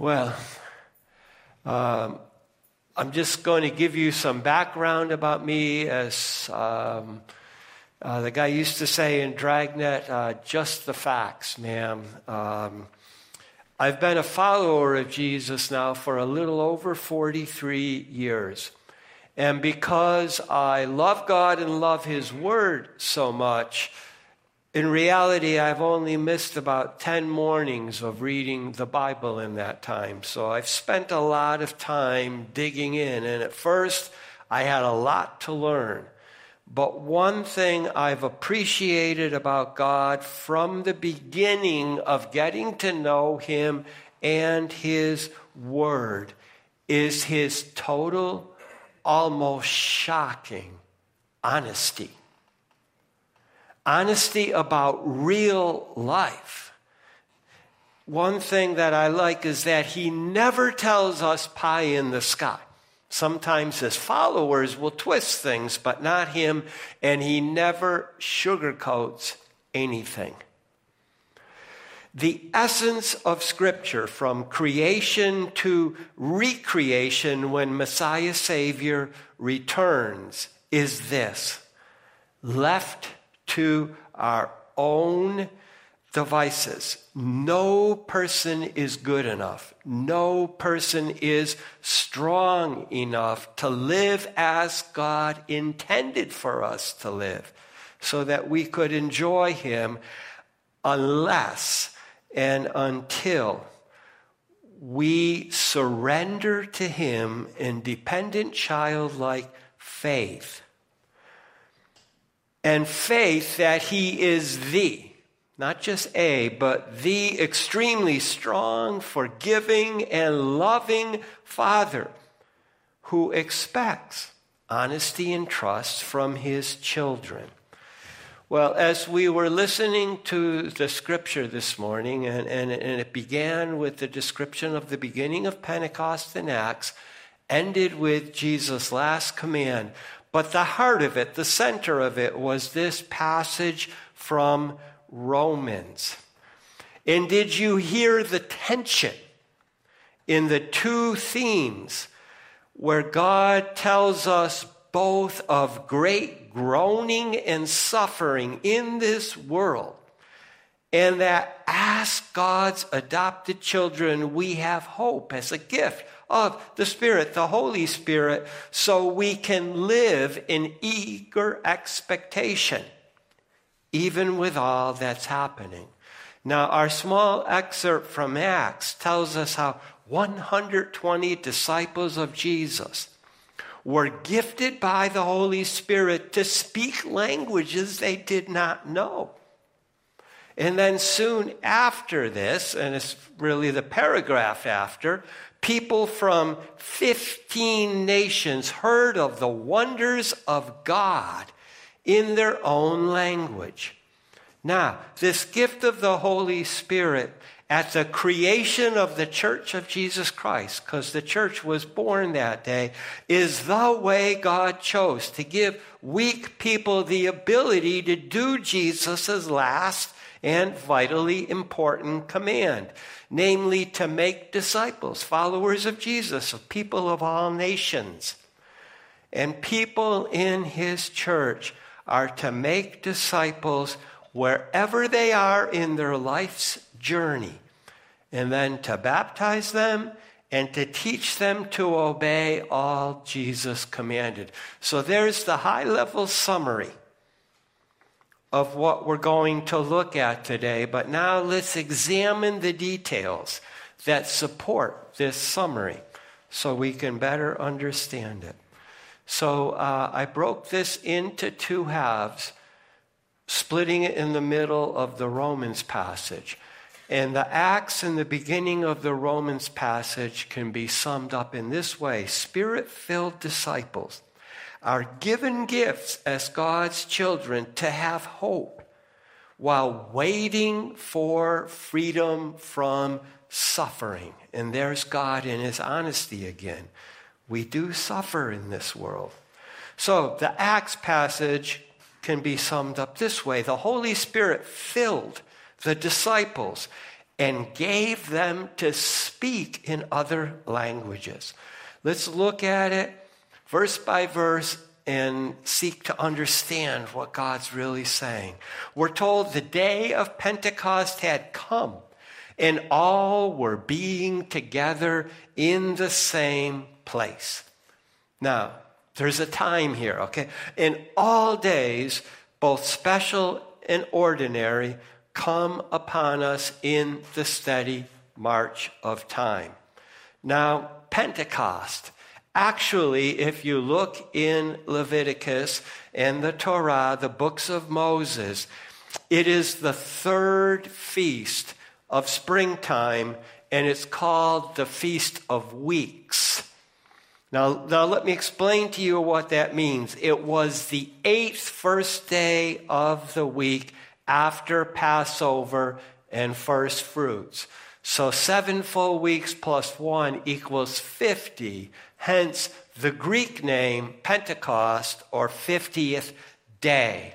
Well, um, I'm just going to give you some background about me. As um, uh, the guy used to say in Dragnet, uh, just the facts, ma'am. Um, I've been a follower of Jesus now for a little over 43 years. And because I love God and love His Word so much, in reality, I've only missed about 10 mornings of reading the Bible in that time. So I've spent a lot of time digging in. And at first, I had a lot to learn. But one thing I've appreciated about God from the beginning of getting to know Him and His Word is His total, almost shocking honesty honesty about real life. One thing that I like is that he never tells us pie in the sky. Sometimes his followers will twist things, but not him, and he never sugarcoats anything. The essence of Scripture, from creation to recreation when Messiah Savior returns, is this left to our own devices. No person is good enough. No person is strong enough to live as God intended for us to live so that we could enjoy Him unless and until we surrender to Him in dependent childlike faith and faith that He is the, not just a, but the extremely strong, forgiving, and loving Father who expects honesty and trust from His children. Well, as we were listening to the scripture this morning, and, and, and, it began with the description of the beginning of Pentecost in Acts, ended with Jesus' last command but the heart of it, the center of it, was this passage from Romans. And did you hear the tension in the two themes where God tells us both of great groaning and suffering in this world? And that as God's adopted children, we have hope as a gift of the Spirit, the Holy Spirit, so we can live in eager expectation, even with all that's happening. Now, our small excerpt from Acts tells us how 120 disciples of Jesus were gifted by the Holy Spirit to speak languages they did not know. And then soon after this, and it's really the paragraph after, people from 15 nations heard of the wonders of God in their own language. Now, this gift of the Holy Spirit at the creation of the church of Jesus Christ, because the church was born that day, is the way God chose to give weak people the ability to do Jesus' last and vitally important command namely to make disciples, followers of Jesus, of people of all nations. And people in his church are to make disciples wherever they are in their life's journey, and then to baptize them and to teach them to obey all Jesus commanded. So there's the high level summary of what we're going to look at today, but now let's examine the details that support this summary so we can better understand it. So uh, I broke this into two halves, splitting it in the middle of the Romans passage. And the acts in the beginning of the Romans passage can be summed up in this way Spirit filled disciples are given gifts as God's children to have hope while waiting for freedom from suffering. And there's God in his honesty again. We do suffer in this world. So the Acts passage can be summed up this way The Holy Spirit filled the disciples and gave them to speak in other languages. Let's look at it verse by verse and seek to understand what God's really saying. We're told the day of Pentecost had come and all were being together in the same place. Now, there's a time here, okay? In all days, both special and ordinary, come upon us in the steady march of time. Now, Pentecost. Actually, if you look in Leviticus and the Torah, the books of Moses, it is the third feast of springtime, and it's called the Feast of Weeks. Now, now, let me explain to you what that means. It was the eighth first day of the week after Passover and first fruits. So seven full weeks plus one equals 50. Hence the Greek name Pentecost or 50th day.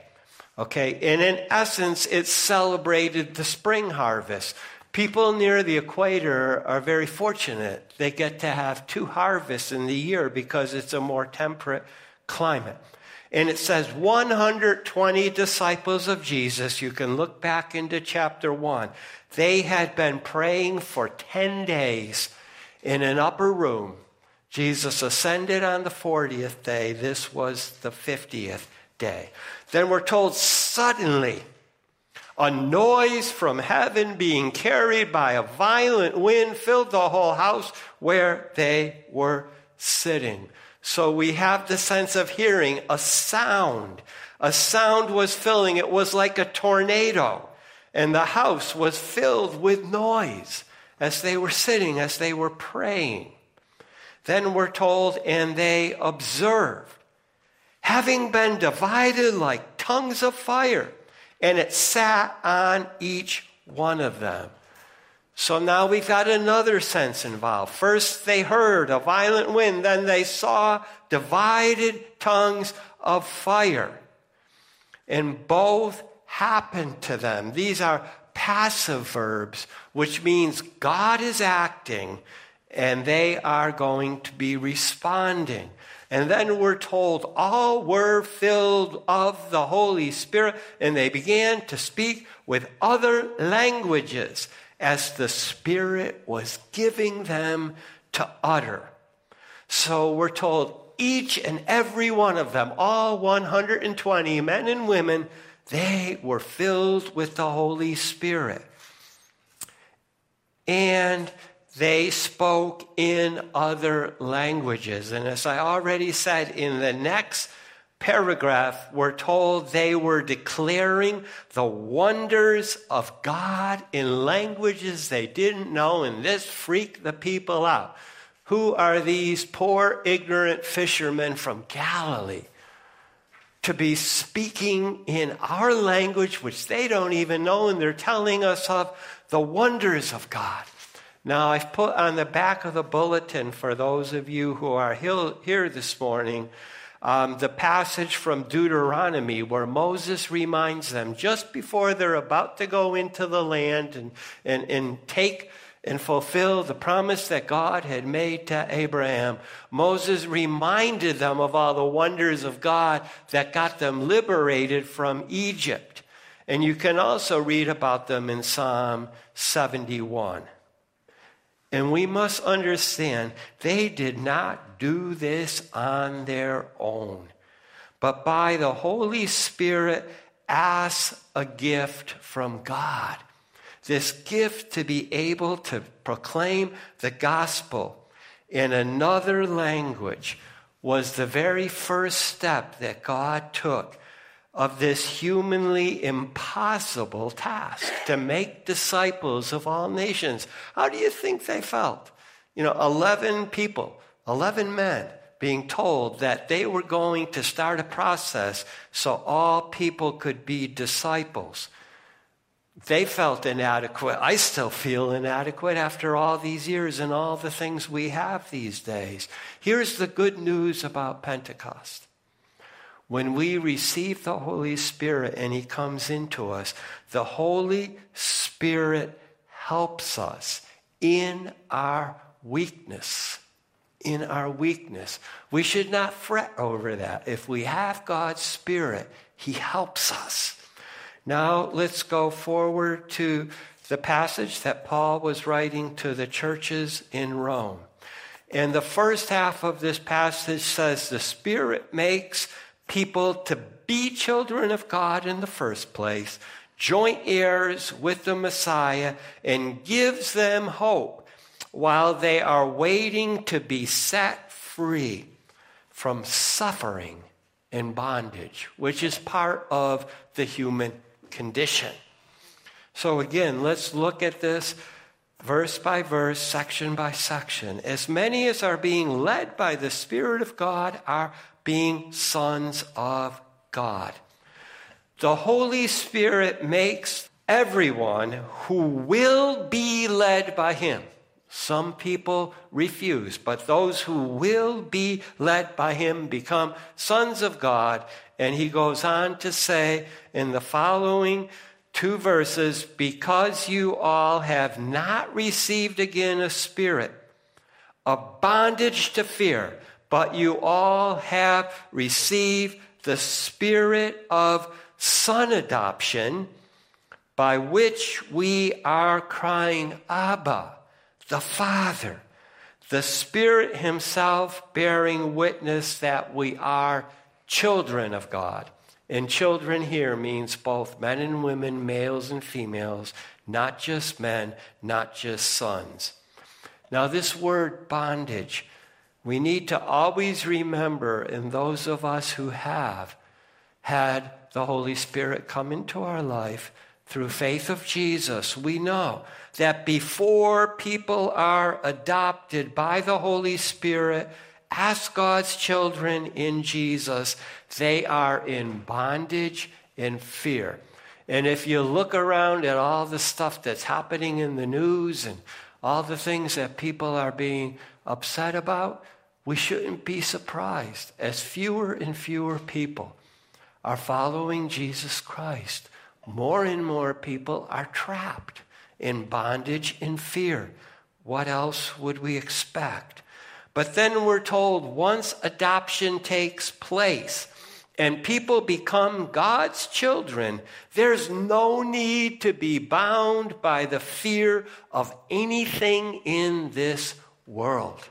Okay, and in essence, it celebrated the spring harvest. People near the equator are very fortunate. They get to have two harvests in the year because it's a more temperate climate. And it says 120 disciples of Jesus. You can look back into chapter 1. They had been praying for 10 days in an upper room. Jesus ascended on the 40th day. This was the 50th day. Then we're told suddenly a noise from heaven being carried by a violent wind filled the whole house where they were sitting. So we have the sense of hearing a sound. A sound was filling, it was like a tornado. And the house was filled with noise as they were sitting, as they were praying. Then we're told, and they observed, having been divided like tongues of fire and it sat on each one of them. So now we've got another sense involved. First, they heard a violent wind, then they saw divided tongues of fire. And both happened to them. These are passive verbs, which means God is acting and they are going to be responding. And then we're told all were filled of the Holy Spirit, and they began to speak with other languages as the Spirit was giving them to utter. So we're told each and every one of them, all 120 men and women, they were filled with the Holy Spirit. And they spoke in other languages. And as I already said, in the next paragraph, we're told they were declaring the wonders of God in languages they didn't know, and this freaked the people out. Who are these poor, ignorant fishermen from Galilee? To be speaking in our language, which they don't even know, and they're telling us of the wonders of God. Now, I've put on the back of the bulletin for those of you who are here this morning um, the passage from Deuteronomy where Moses reminds them just before they're about to go into the land and, and, and take and fulfill the promise that God had made to Abraham. Moses reminded them of all the wonders of God that got them liberated from Egypt. And you can also read about them in Psalm 71. And we must understand they did not do this on their own, but by the Holy Spirit ask a gift from God. This gift to be able to proclaim the gospel in another language was the very first step that God took of this humanly impossible task to make disciples of all nations. How do you think they felt? You know, 11 people, 11 men being told that they were going to start a process so all people could be disciples. They felt inadequate. I still feel inadequate after all these years and all the things we have these days. Here's the good news about Pentecost when we receive the Holy Spirit and He comes into us, the Holy Spirit helps us in our weakness. In our weakness. We should not fret over that. If we have God's Spirit, He helps us. Now let's go forward to the passage that Paul was writing to the churches in Rome. And the first half of this passage says the Spirit makes people to be children of God in the first place, joint heirs with the Messiah, and gives them hope while they are waiting to be set free from suffering and bondage, which is part of the human condition. So, again, let's look at this verse by verse, section by section. As many as are being led by the Spirit of God are being sons of God. The Holy Spirit makes everyone who will be led by Him. Some people refuse, but those who will be led by Him become sons of God. And He goes on to say in the following two verses because you all have not received again a spirit of bondage to fear, but you all have received the spirit of son adoption by which we are crying, Abba, the Father. The Spirit Himself bearing witness that we are children of God. And children here means both men and women, males and females, not just men, not just sons. Now, this word bondage, we need to always remember, in those of us who have had the Holy Spirit come into our life through faith of Jesus, we know that before people are adopted by the Holy Spirit as God's children in Jesus, they are in bondage and fear. And if you look around at all the stuff that's happening in the news and all the things that people are being upset about, we shouldn't be surprised as fewer and fewer people are following Jesus Christ. More and more people are trapped in bondage and fear. What else would we expect? But then we're told once adoption takes place and people become God's children, there's no need to be bound by the fear of anything in this world.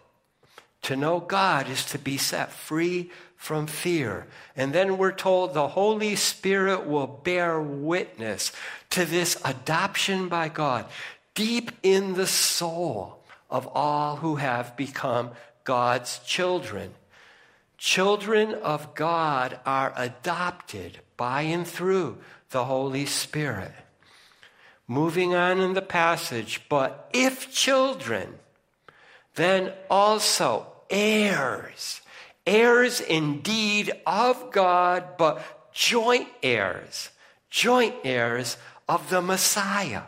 To know God is to be set free from fear. And then we're told the Holy Spirit will bear witness to this adoption by God deep in the soul of all who have become God's children. Children of God are adopted by and through the Holy Spirit. Moving on in the passage, but if children, then also heirs, heirs indeed of God, but joint heirs, joint heirs of the Messiah,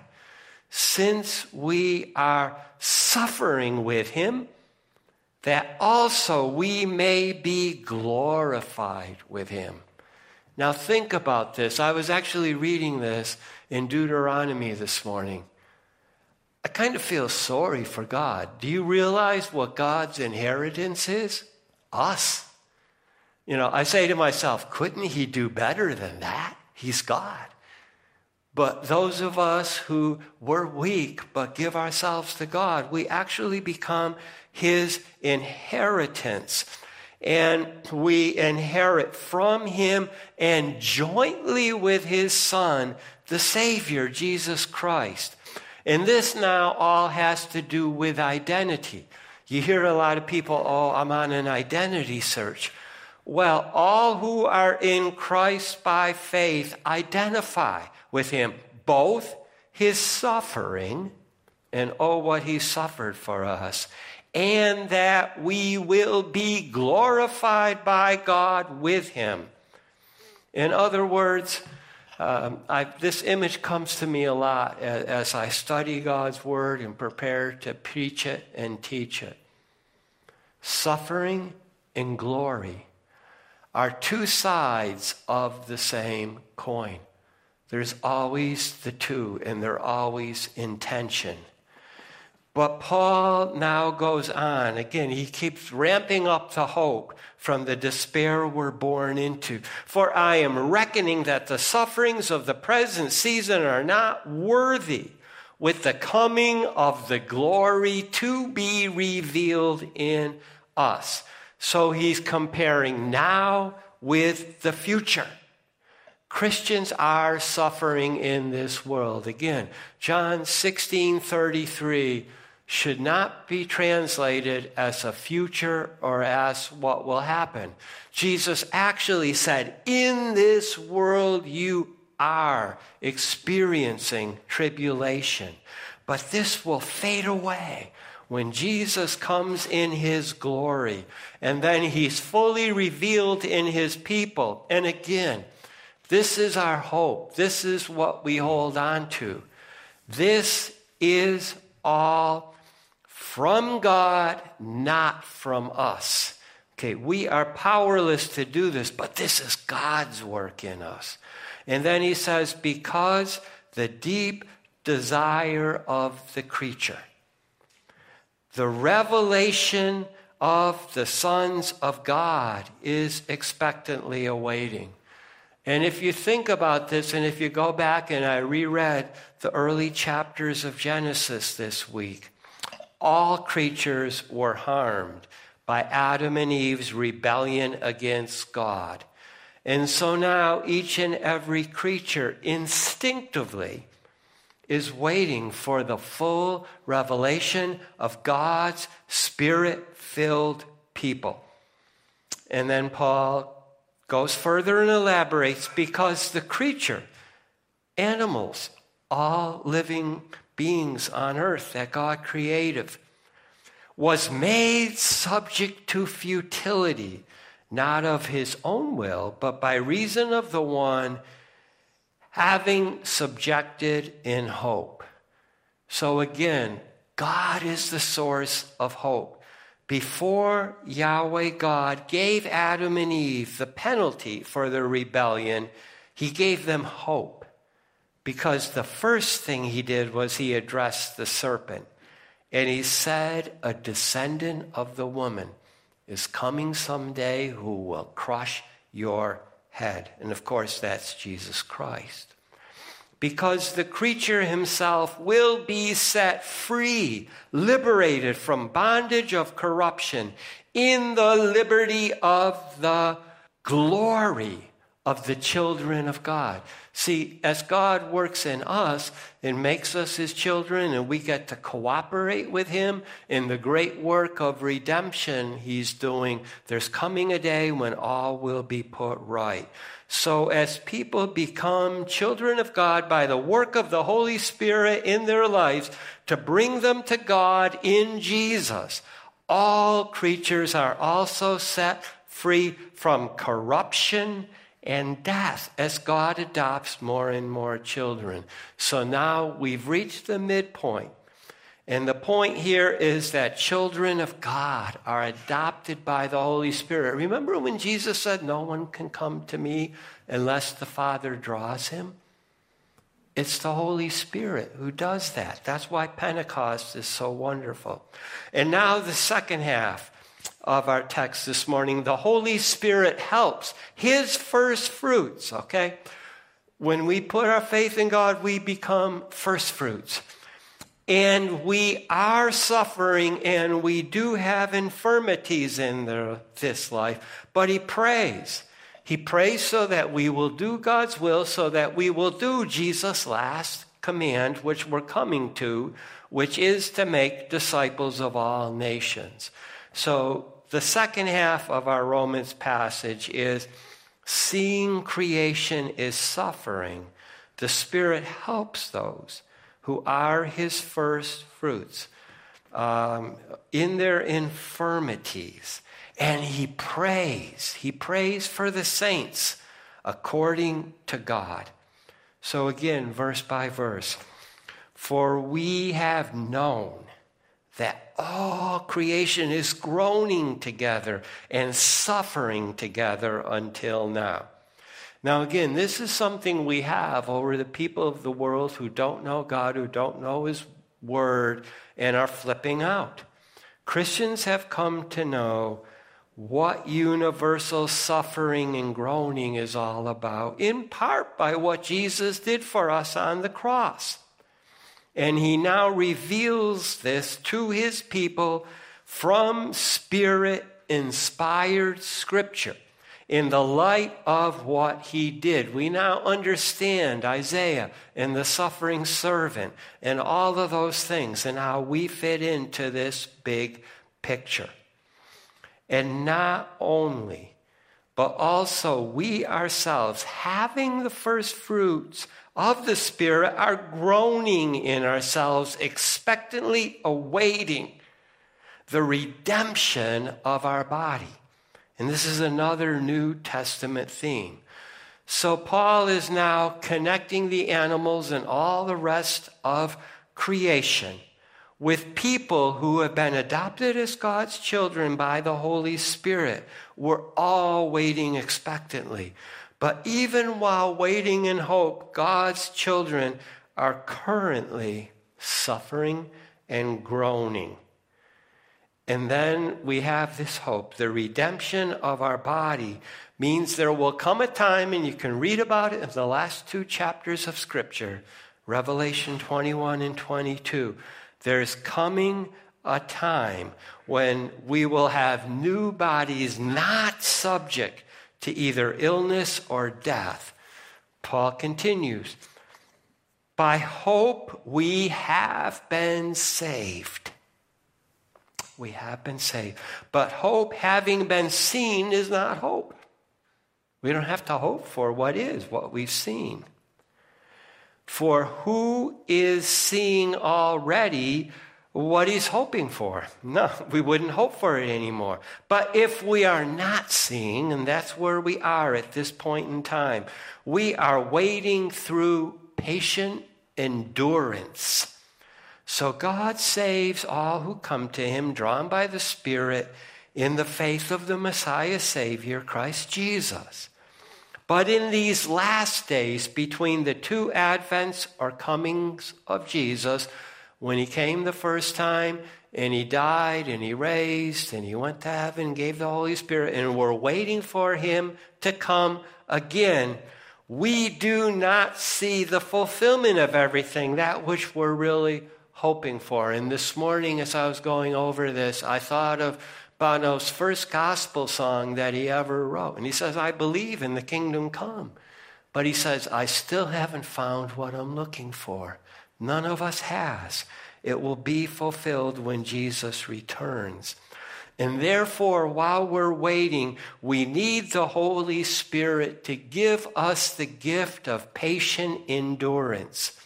since we are suffering with him that also we may be glorified with him. Now, think about this. I was actually reading this in Deuteronomy this morning. I kind of feel sorry for God. Do you realize what God's inheritance is? Us. You know, I say to myself, couldn't he do better than that? He's God. But those of us who were weak but give ourselves to God, we actually become his inheritance. And we inherit from him and jointly with his son, the Savior, Jesus Christ. And this now all has to do with identity. You hear a lot of people, oh, I'm on an identity search. Well, all who are in Christ by faith identify with him, both his suffering and oh, what he suffered for us, and that we will be glorified by God with him. In other words, um, I, this image comes to me a lot as, as I study God's word and prepare to preach it and teach it. Suffering and glory are two sides of the same coin. There's always the two, and they're always in tension. But Paul now goes on. Again, he keeps ramping up the hope from the despair we're born into. For I am reckoning that the sufferings of the present season are not worthy with the coming of the glory to be revealed in us. So he's comparing now with the future. Christians are suffering in this world. Again, John 16 33 should not be translated as a future or as what will happen. Jesus actually said, In this world you are experiencing tribulation, but this will fade away when Jesus comes in his glory and then he's fully revealed in his people. And again, this is our hope. This is what we hold on to. This is all from God, not from us. Okay, we are powerless to do this, but this is God's work in us. And then he says, because the deep desire of the creature, the revelation of the sons of God is expectantly awaiting. And if you think about this, and if you go back and I reread the early chapters of Genesis this week, all creatures were harmed by Adam and Eve's rebellion against God. And so now each and every creature instinctively is waiting for the full revelation of God's spirit filled people. And then Paul goes further and elaborates because the creature, animals, all living beings on earth that God created, was made subject to futility, not of his own will, but by reason of the one having subjected in hope. So again, God is the source of hope. Before Yahweh God gave Adam and Eve the penalty for their rebellion, he gave them hope because the first thing he did was he addressed the serpent. And he said, A descendant of the woman is coming someday who will crush your head. And of course, that's Jesus Christ. Because the creature himself will be set free, liberated from bondage of corruption in the liberty of the glory of the children of God. See, as God works in us and makes us his children, and we get to cooperate with him in the great work of redemption he's doing, there's coming a day when all will be put right. So, as people become children of God by the work of the Holy Spirit in their lives to bring them to God in Jesus, all creatures are also set free from corruption and death as God adopts more and more children. So now we've reached the midpoint. And the point here is that children of God are adopted by the Holy Spirit. Remember when Jesus said, No one can come to me unless the Father draws him? It's the Holy Spirit who does that. That's why Pentecost is so wonderful. And now the second half of our text this morning. The Holy Spirit helps. His first fruits, okay? When we put our faith in God, we become first fruits. And we are suffering and we do have infirmities in the, this life, but He prays. He prays so that we will do God's will, so that we will do Jesus' last command, which we're coming to, which is to make disciples of all nations. So the second half of our Romans passage is seeing creation is suffering. The Spirit helps those who are His first fruits um, in their infirmities. And He prays. He prays for the saints according to God. So again, verse by verse. For we have known that all creation is groaning together and suffering together until now. Now, again, this is something we have over the people of the world who don't know God, who don't know His word and are flipping out. Christians have come to know what universal suffering and groaning is all about, in part by what Jesus did for us on the cross. And he now reveals this to his people from spirit inspired scripture in the light of what he did. We now understand Isaiah and the suffering servant and all of those things and how we fit into this big picture. And not only, but also we ourselves, having the first fruits of the Spirit, are groaning in ourselves, expectantly awaiting the redemption of our body. And this is another New Testament theme. So Paul is now connecting the animals and all the rest of creation with people who have been adopted as God's children by the Holy Spirit. We're all waiting expectantly. But even while waiting in hope, God's children are currently suffering and groaning. And then we have this hope. The redemption of our body means there will come a time, and you can read about it in the last two chapters of Scripture, Revelation 21 and 22 there's coming a time when we will have new bodies not subject to either illness or death. Paul continues By hope we have been saved. We have been saved. But hope, having been seen, is not hope. We don't have to hope for what is, what we've seen. For who is seeing already what he's hoping for? No, we wouldn't hope for it anymore. But if we are not seeing, and that's where we are at this point in time, we are waiting through patient endurance. So God saves all who come to him, drawn by the Spirit in the faith of the Messiah Savior, Christ Jesus. But in these last days, between the two advents or comings of Jesus, when he came the first time and he died and he raised and he went to heaven, gave the Holy Spirit, and we're waiting for him to come again, we do not see the fulfillment of everything, that which we're really hoping for. And this morning, as I was going over this, I thought of Bono's first gospel song that he ever wrote. And he says, I believe in the kingdom come. But he says, I still haven't found what I'm looking for. None of us has. It will be fulfilled when Jesus returns. And therefore, while we're waiting, we need the Holy Spirit to give us the gift of patient endurance.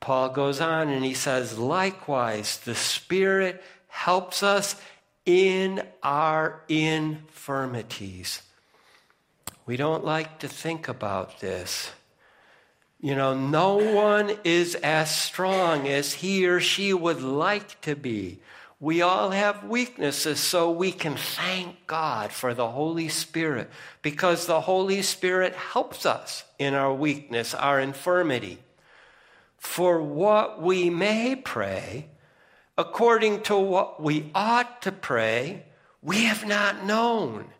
Paul goes on and he says, likewise, the Spirit helps us in our infirmities. We don't like to think about this. You know, no one is as strong as he or she would like to be. We all have weaknesses, so we can thank God for the Holy Spirit because the Holy Spirit helps us in our weakness, our infirmity. For what we may pray, according to what we ought to pray, we have not known.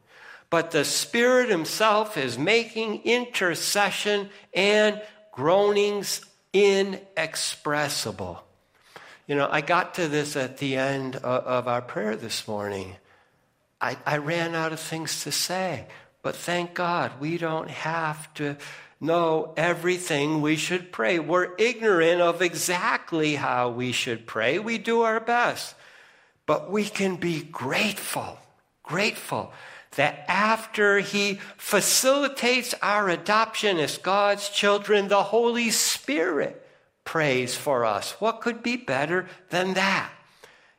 But the Spirit Himself is making intercession and groanings inexpressible. You know, I got to this at the end of our prayer this morning. I, I ran out of things to say, but thank God we don't have to know everything we should pray. We're ignorant of exactly how we should pray. We do our best. But we can be grateful, grateful that after He facilitates our adoption as God's children, the Holy Spirit prays for us. What could be better than that?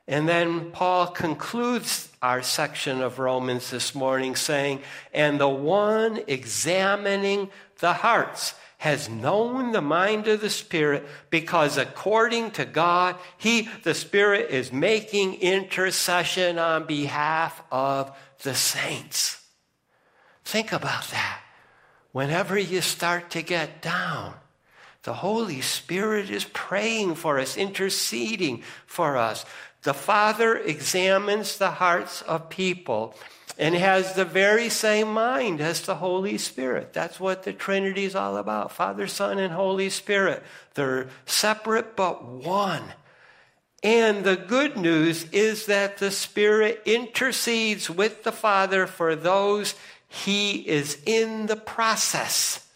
And then Paul concludes our section of Romans this morning saying, And the one examining the hearts has known the mind of the Spirit because according to God, He, the Spirit, is making intercession on behalf of the saints. Think about that. Whenever you start to get down, The Holy Spirit is praying for us, interceding for us. The Father examines the hearts of people and has the very same mind as the Holy Spirit. That's what the Trinity is all about Father, Son, and Holy Spirit. They're separate but one. And the good news is that the Spirit intercedes with the Father for those he is in the process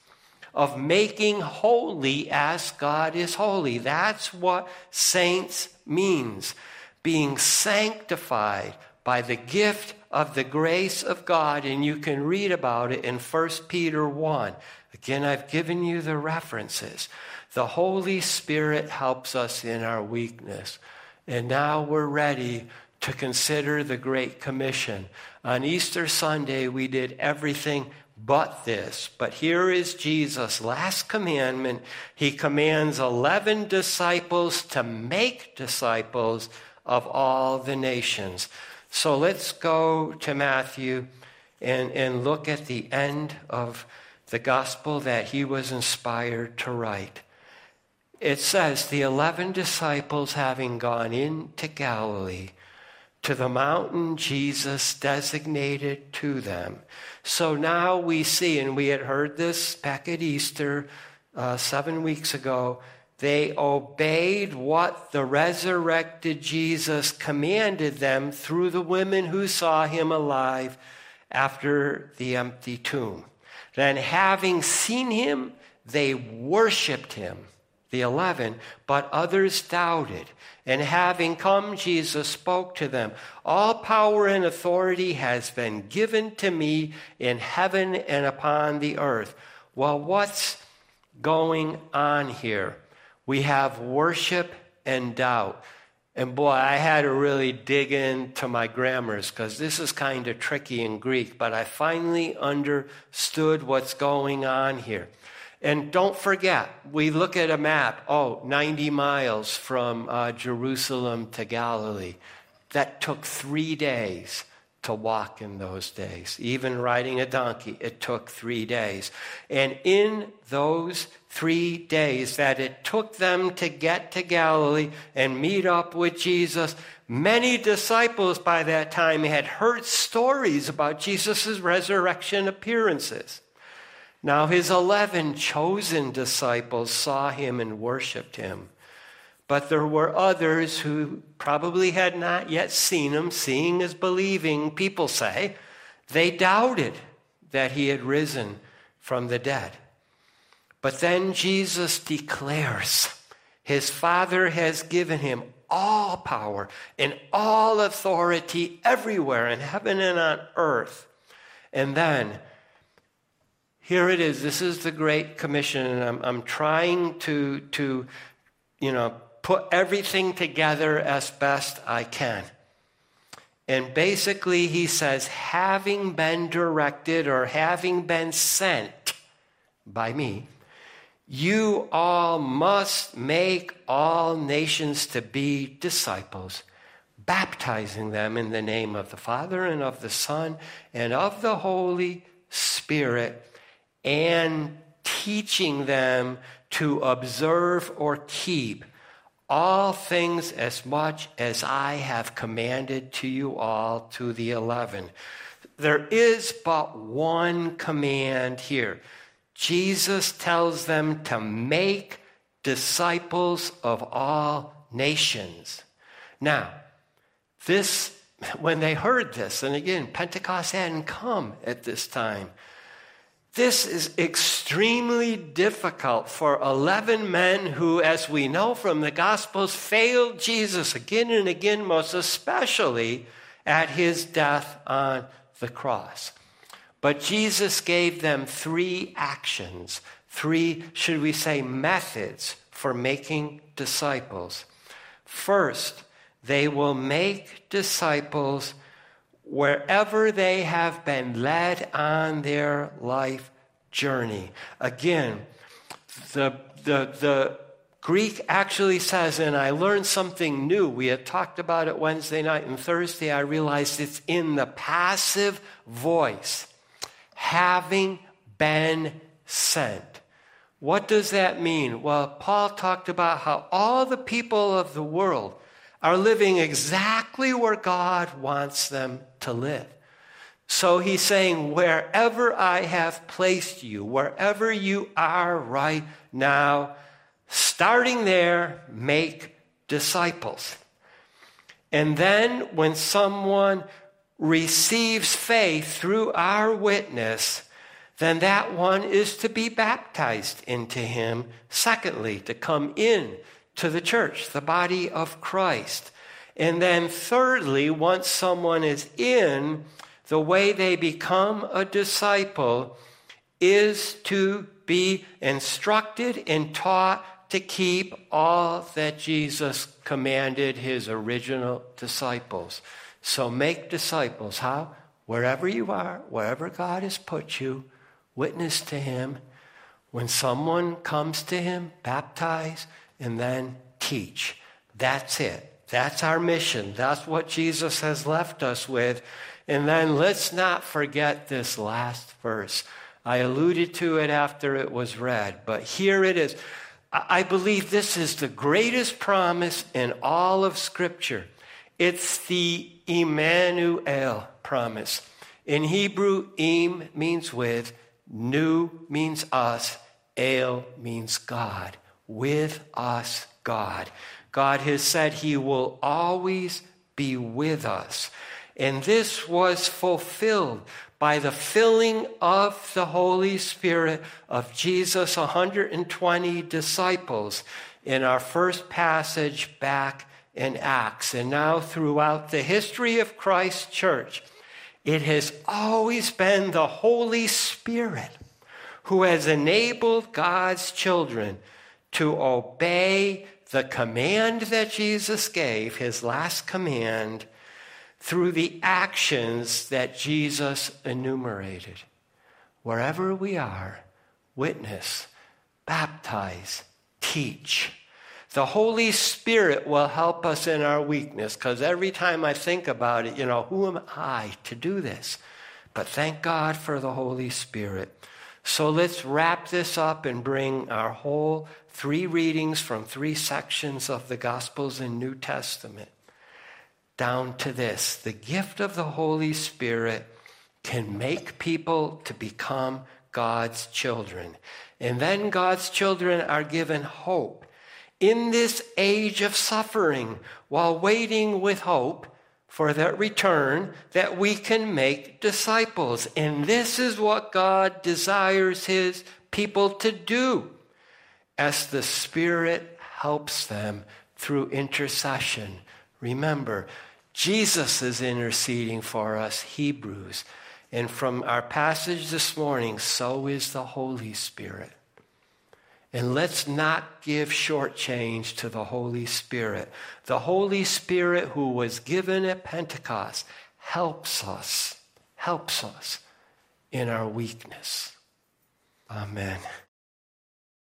of making holy as God is holy. That's what saints means. Being sanctified by the gift of the grace of God, and you can read about it in 1 Peter 1. Again, I've given you the references. The Holy Spirit helps us in our weakness. And now we're ready to consider the Great Commission. On Easter Sunday, we did everything but this. But here is Jesus' last commandment. He commands 11 disciples to make disciples of all the nations. So let's go to Matthew and, and look at the end of the gospel that he was inspired to write it says, the 11 disciples having gone into Galilee to the mountain Jesus designated to them. So now we see, and we had heard this back at Easter uh, seven weeks ago, they obeyed what the resurrected Jesus commanded them through the women who saw him alive after the empty tomb. Then, having seen him, they worshiped him the eleven, but others doubted. And having come, Jesus spoke to them All power and authority has been given to me in heaven and upon the earth. Well, what's going on here? We have worship and doubt. And boy, I had to really dig into my grammars because this is kind of tricky in Greek, but I finally understood what's going on here. And don't forget, we look at a map, oh, 90 miles from uh, Jerusalem to Galilee. That took three days to walk in those days. Even riding a donkey, it took three days. And in those three days that it took them to get to Galilee and meet up with Jesus, many disciples by that time had heard stories about Jesus' resurrection appearances. Now his 11 chosen disciples saw him and worshiped him. But there were others who probably had not yet seen him. Seeing is believing, people say. They doubted that he had risen from the dead. But then Jesus declares his Father has given him all power and all authority everywhere in heaven and on earth. And then here it is. This is the Great Commission, and I'm, I'm trying to, to, you know, put everything together as best I can. And basically, he says, having been directed or having been sent by me, you all must make all nations to be disciples, baptizing them in the name of the Father and of the Son and of the Holy Spirit and teaching them to observe or keep all things as much as I have commanded to you all to the eleven. There is but one command here. Jesus tells them to make disciples of all nations. Now, this, when they heard this, and again, Pentecost hadn't come at this time. This is extremely difficult for 11 men who, as we know from the Gospels, failed Jesus again and again, most especially at his death on the cross. But Jesus gave them three actions, three, should we say, methods for making disciples. First, they will make disciples wherever they have been led on their life journey. Again, the, the, the Greek actually says, and I learned something new. We had talked about it Wednesday night and Thursday. I realized it's in the passive voice, having been sent. What does that mean? Well, Paul talked about how all the people of the world are living exactly where God wants them to live. So he's saying, wherever I have placed you, wherever you are right now, starting there, make disciples. And then when someone receives faith through our witness, then that one is to be baptized into him. Secondly, to come in to the church, the body of Christ. And then thirdly, once someone is in, the way they become a disciple is to be instructed and taught to keep all that Jesus commanded his original disciples. So make disciples. How? Wherever you are, wherever God has put you, witness to him. When someone comes to him, baptize and then teach. That's it. That's our mission. That's what Jesus has left us with. And then let's not forget this last verse. I alluded to it after it was read, but here it is. I believe this is the greatest promise in all of Scripture. It's the Emmanuel promise. In Hebrew, Em means with, Nu means us, El means God. With us, God. God has said He will always be with us. And this was fulfilled by the filling of the Holy Spirit of Jesus' 120 disciples in our first passage back in Acts. And now, throughout the history of Christ's church, it has always been the Holy Spirit who has enabled God's children to obey the command that Jesus gave, his last command, through the actions that Jesus enumerated. Wherever we are, witness, baptize, teach. The Holy Spirit will help us in our weakness because every time I think about it, you know, who am I to do this? But thank God for the Holy Spirit. So let's wrap this up and bring our whole three readings from three sections of the Gospels and New Testament down to this the gift of the Holy Spirit can make people to become God's children. And then God's children are given hope in this age of suffering while waiting with hope for that return that we can make disciples. And this is what God desires his people to do as the Spirit helps them through intercession. Remember, Jesus is interceding for us, Hebrews. And from our passage this morning, so is the Holy Spirit. And let's not give short change to the Holy Spirit. The Holy Spirit who was given at Pentecost helps us, helps us in our weakness. Amen.